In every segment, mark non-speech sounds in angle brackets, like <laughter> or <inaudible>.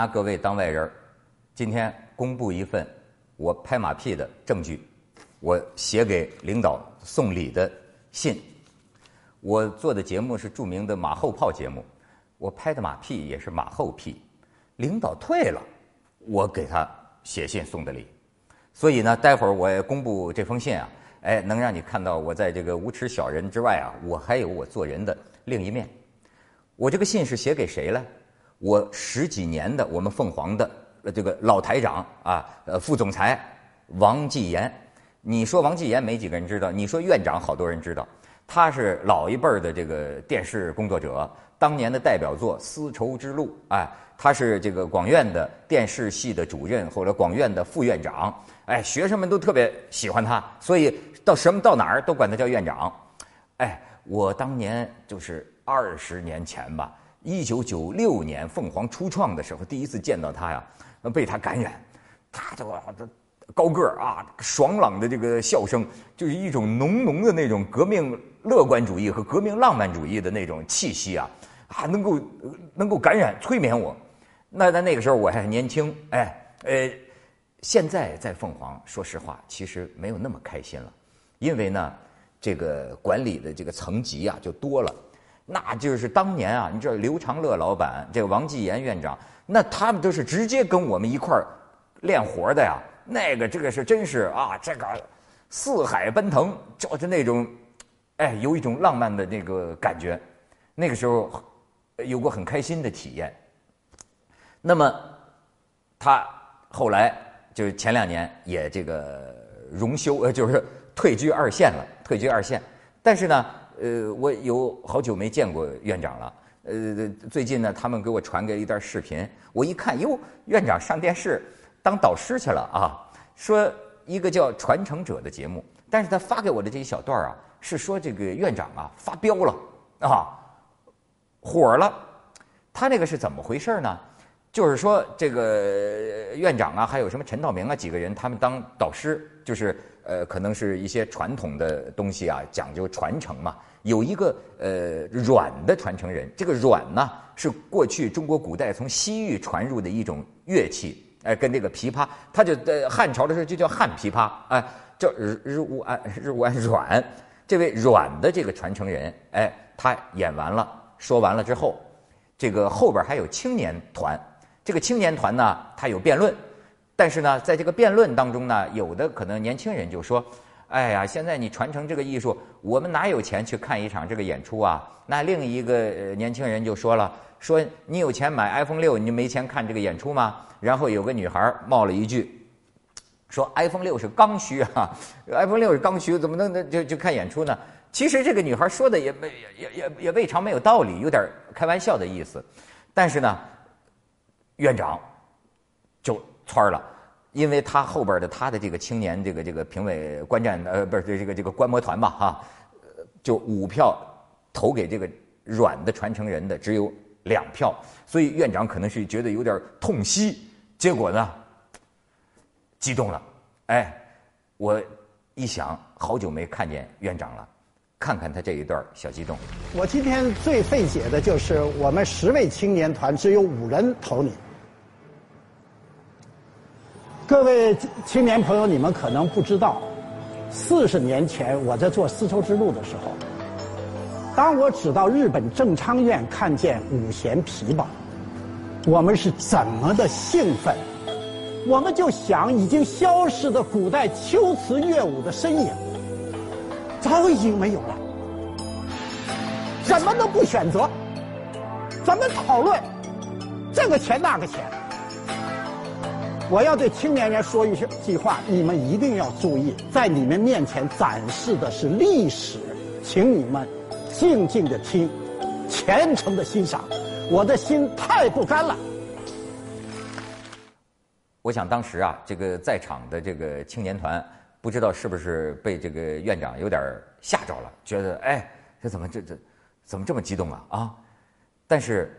拿各位当外人，今天公布一份我拍马屁的证据，我写给领导送礼的信。我做的节目是著名的马后炮节目，我拍的马屁也是马后屁。领导退了，我给他写信送的礼。所以呢，待会儿我公布这封信啊，哎，能让你看到我在这个无耻小人之外啊，我还有我做人的另一面。我这个信是写给谁了？我十几年的我们凤凰的这个老台长啊，呃，副总裁王继言。你说王继言没几个人知道，你说院长好多人知道。他是老一辈儿的这个电视工作者，当年的代表作《丝绸之路》哎，他是这个广院的电视系的主任，或者广院的副院长，哎，学生们都特别喜欢他，所以到什么到哪儿都管他叫院长。哎，我当年就是二十年前吧，一九九六年凤凰初创的时候，第一次见到他呀，被他感染，他这个高个儿啊，爽朗的这个笑声，就是一种浓浓的那种革命。乐观主义和革命浪漫主义的那种气息啊，啊，能够能够感染催眠我。那在那个时候我还年轻，哎，呃，现在在凤凰，说实话，其实没有那么开心了，因为呢，这个管理的这个层级啊就多了。那就是当年啊，你知道刘长乐老板，这个王继炎院长，那他们都是直接跟我们一块儿练活的呀。那个这个是真是啊，这个四海奔腾，就是那种。哎，有一种浪漫的那个感觉，那个时候有过很开心的体验。那么他后来就是前两年也这个荣休，呃，就是退居二线了，退居二线。但是呢，呃，我有好久没见过院长了。呃，最近呢，他们给我传给一段视频，我一看，哟，院长上电视当导师去了啊！说一个叫《传承者》的节目，但是他发给我的这一小段啊。是说这个院长啊发飙了啊，火了。他那个是怎么回事呢？就是说这个院长啊，还有什么陈道明啊几个人，他们当导师，就是呃，可能是一些传统的东西啊，讲究传承嘛。有一个呃阮的传承人，这个阮呢是过去中国古代从西域传入的一种乐器，哎，跟这个琵琶，他就在汉朝的时候就叫汉琵琶，哎，叫日日无安日无安阮。这位阮的这个传承人，哎，他演完了，说完了之后，这个后边还有青年团。这个青年团呢，他有辩论，但是呢，在这个辩论当中呢，有的可能年轻人就说：“哎呀，现在你传承这个艺术，我们哪有钱去看一场这个演出啊？”那另一个年轻人就说了：“说你有钱买 iPhone 六，你就没钱看这个演出吗？”然后有个女孩冒了一句。说 iPhone 六是刚需啊，iPhone 六是刚需，怎么能就就看演出呢？其实这个女孩说的也没也也也未尝没有道理，有点开玩笑的意思。但是呢，院长就窜了，因为他后边的他的这个青年这个这个评委观战呃不是这个这个观摩团吧哈，就五票投给这个软的传承人的只有两票，所以院长可能是觉得有点痛惜。结果呢？激动了，哎，我一想，好久没看见院长了，看看他这一段小激动。我今天最费解的就是我们十位青年团只有五人投你。各位青年朋友，你们可能不知道，四十年前我在做丝绸之路的时候，当我只到日本正昌院看见五弦琵琶，我们是怎么的兴奋。我们就想，已经消失的古代秋词乐舞的身影，早已经没有了。怎么能不选择？怎么讨论这个钱那个钱？我要对青年人说一句句话：你们一定要注意，在你们面前展示的是历史，请你们静静的听，虔诚的欣赏。我的心太不甘了。我想当时啊，这个在场的这个青年团，不知道是不是被这个院长有点吓着了，觉得哎，这怎么这这怎么这么激动啊啊！但是，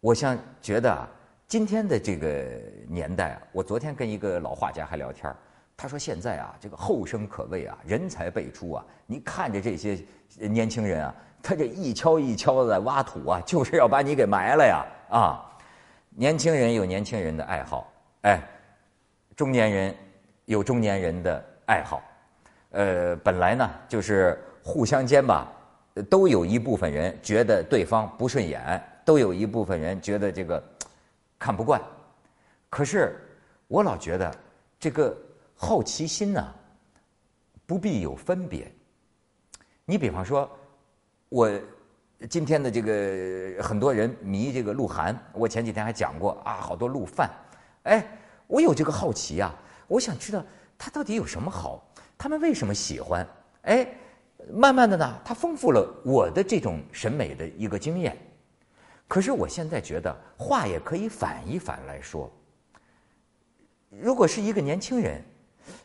我想觉得啊，今天的这个年代啊，我昨天跟一个老画家还聊天他说现在啊，这个后生可畏啊，人才辈出啊，你看着这些年轻人啊，他这一锹一锹的挖土啊，就是要把你给埋了呀啊！年轻人有年轻人的爱好，哎，中年人有中年人的爱好，呃，本来呢就是互相间吧，都有一部分人觉得对方不顺眼，都有一部分人觉得这个看不惯。可是我老觉得这个好奇心呢，不必有分别。你比方说，我。今天的这个很多人迷这个鹿晗，我前几天还讲过啊，好多鹿饭。哎，我有这个好奇呀，我想知道他到底有什么好，他们为什么喜欢？哎，慢慢的呢，他丰富了我的这种审美的一个经验。可是我现在觉得话也可以反一反来说，如果是一个年轻人，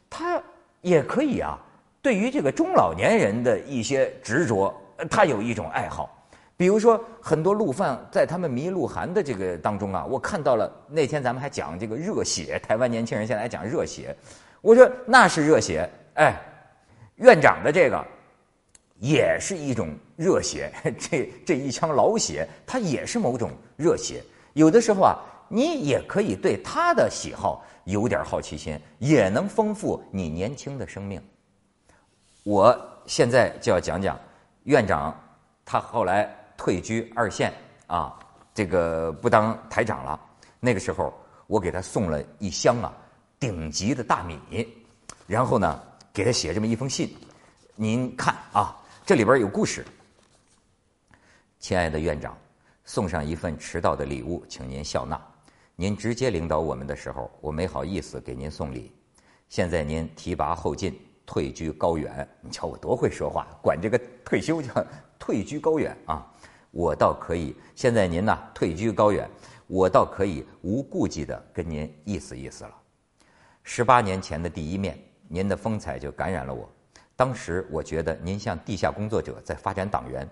他也可以啊，对于这个中老年人的一些执着，他有一种爱好。比如说，很多路贩在他们迷鹿晗的这个当中啊，我看到了那天咱们还讲这个热血，台湾年轻人现在还讲热血，我说那是热血，哎，院长的这个也是一种热血，<laughs> 这这一腔老血，它也是某种热血。有的时候啊，你也可以对他的喜好有点好奇心，也能丰富你年轻的生命。我现在就要讲讲院长，他后来。退居二线啊，这个不当台长了。那个时候，我给他送了一箱啊顶级的大米，然后呢，给他写这么一封信。您看啊，这里边有故事。亲爱的院长，送上一份迟到的礼物，请您笑纳。您直接领导我们的时候，我没好意思给您送礼。现在您提拔后进，退居高远，你瞧我多会说话，管这个退休叫退居高远啊。我倒可以，现在您呢退居高远，我倒可以无顾忌的跟您意思意思了。十八年前的第一面，您的风采就感染了我。当时我觉得您像地下工作者在发展党员，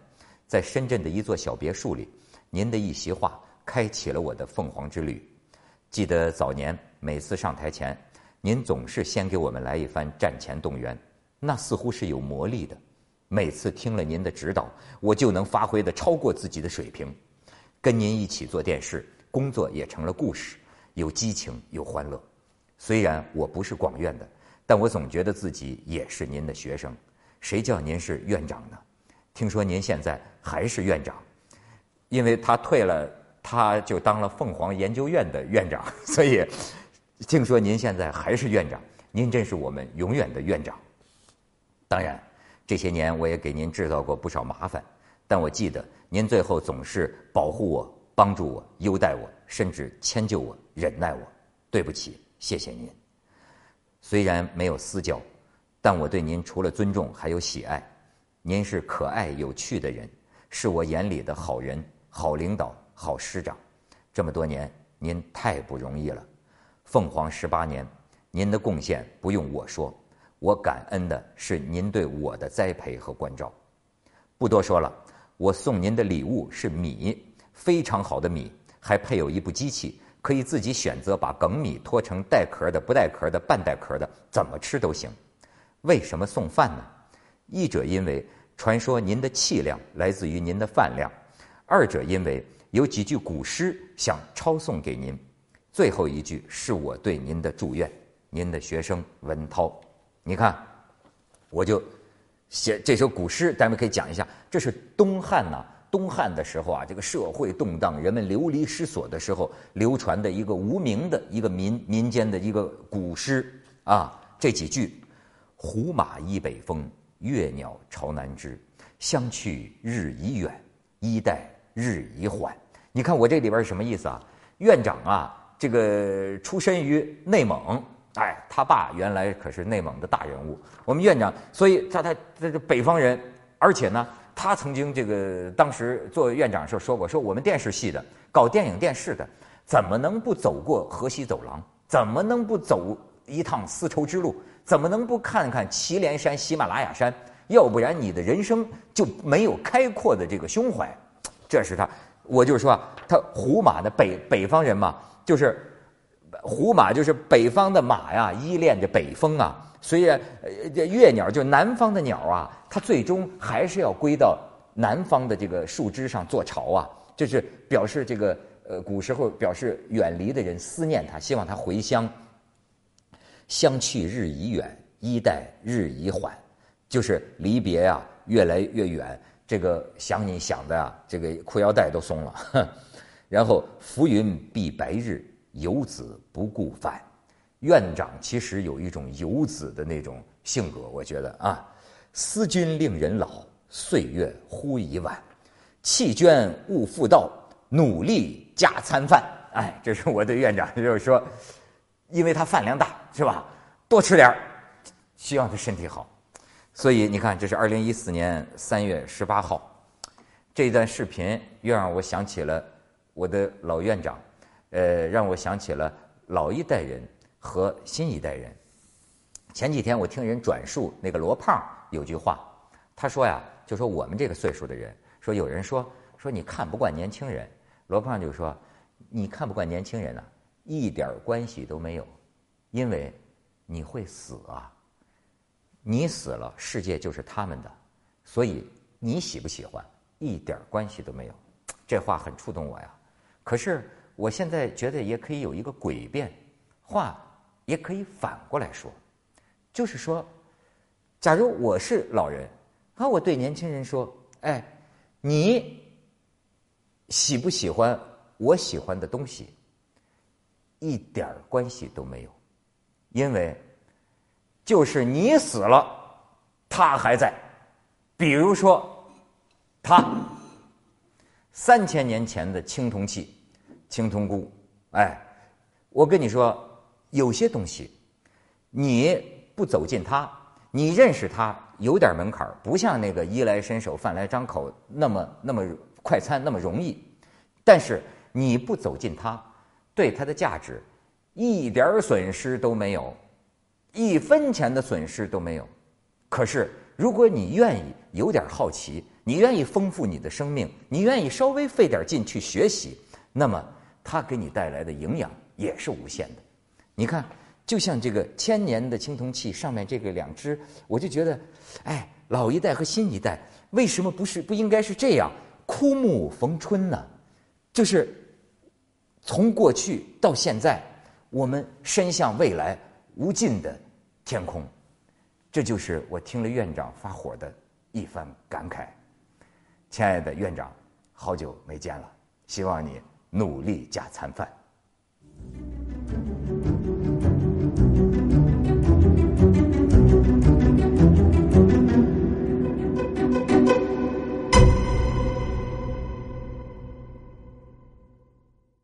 在深圳的一座小别墅里，您的一席话开启了我的凤凰之旅。记得早年每次上台前，您总是先给我们来一番战前动员，那似乎是有魔力的。每次听了您的指导，我就能发挥的超过自己的水平。跟您一起做电视，工作也成了故事，有激情，有欢乐。虽然我不是广院的，但我总觉得自己也是您的学生。谁叫您是院长呢？听说您现在还是院长，因为他退了，他就当了凤凰研究院的院长。<laughs> 所以，听说您现在还是院长，您真是我们永远的院长。当然。这些年我也给您制造过不少麻烦，但我记得您最后总是保护我、帮助我、优待我，甚至迁就我、忍耐我。对不起，谢谢您。虽然没有私交，但我对您除了尊重还有喜爱。您是可爱有趣的人，是我眼里的好人、好领导、好师长。这么多年，您太不容易了。凤凰十八年，您的贡献不用我说。我感恩的是您对我的栽培和关照，不多说了。我送您的礼物是米，非常好的米，还配有一部机器，可以自己选择把梗米脱成带壳的、不带壳的、半带壳的，怎么吃都行。为什么送饭呢？一者因为传说您的气量来自于您的饭量，二者因为有几句古诗想抄送给您。最后一句是我对您的祝愿。您的学生文涛。你看，我就写这首古诗，咱们可以讲一下。这是东汉呐，东汉的时候啊，这个社会动荡，人们流离失所的时候流传的一个无名的一个民民间的一个古诗啊。这几句：胡马依北风，月鸟朝南枝。相去日已远，衣带日已缓。你看我这里边是什么意思啊？院长啊，这个出身于内蒙。哎，他爸原来可是内蒙的大人物，我们院长，所以他他这是北方人，而且呢，他曾经这个当时做院长的时候说过，说我们电视系的搞电影电视的，怎么能不走过河西走廊？怎么能不走一趟丝绸之路？怎么能不看看祁连山、喜马拉雅山？要不然你的人生就没有开阔的这个胸怀。这是他，我就说啊他胡马的北北方人嘛，就是。胡马就是北方的马呀，依恋着北风啊。虽然这月鸟就南方的鸟啊，它最终还是要归到南方的这个树枝上做巢啊，就是表示这个呃，古时候表示远离的人思念他，希望他回乡。相去日已远，衣带日已缓，就是离别呀，越来越远。这个想你想的呀，这个 <laughs> 裤腰带都松了。<laughs> 然后浮云蔽白日，游子不顾返。院长其实有一种游子的那种性格，我觉得啊，思君令人老，岁月忽已晚。弃捐勿复道，努力加餐饭。哎，这是我对院长就是说。因为他饭量大，是吧？多吃点儿希望他身体好。所以你看，这是二零一四年三月十八号这段视频，又让我想起了我的老院长，呃，让我想起了老一代人和新一代人。前几天我听人转述那个罗胖有句话，他说呀，就说我们这个岁数的人，说有人说说你看不惯年轻人，罗胖就说你看不惯年轻人呢。一点关系都没有，因为你会死啊！你死了，世界就是他们的，所以你喜不喜欢一点关系都没有。这话很触动我呀。可是我现在觉得也可以有一个诡辩，话也可以反过来说，就是说，假如我是老人，啊，我对年轻人说：“哎，你喜不喜欢我喜欢的东西？”一点关系都没有，因为就是你死了，他还在。比如说，他三千年前的青铜器、青铜箍，哎，我跟你说，有些东西你不走进它，你认识它有点门槛不像那个衣来伸手、饭来张口那么那么快餐那么容易。但是你不走进它。对它的价值，一点损失都没有，一分钱的损失都没有。可是，如果你愿意有点好奇，你愿意丰富你的生命，你愿意稍微费点劲去学习，那么它给你带来的营养也是无限的。你看，就像这个千年的青铜器上面这个两只，我就觉得，哎，老一代和新一代为什么不是不应该是这样？枯木逢春呢？就是。从过去到现在，我们伸向未来无尽的天空，这就是我听了院长发火的一番感慨。亲爱的院长，好久没见了，希望你努力加餐饭。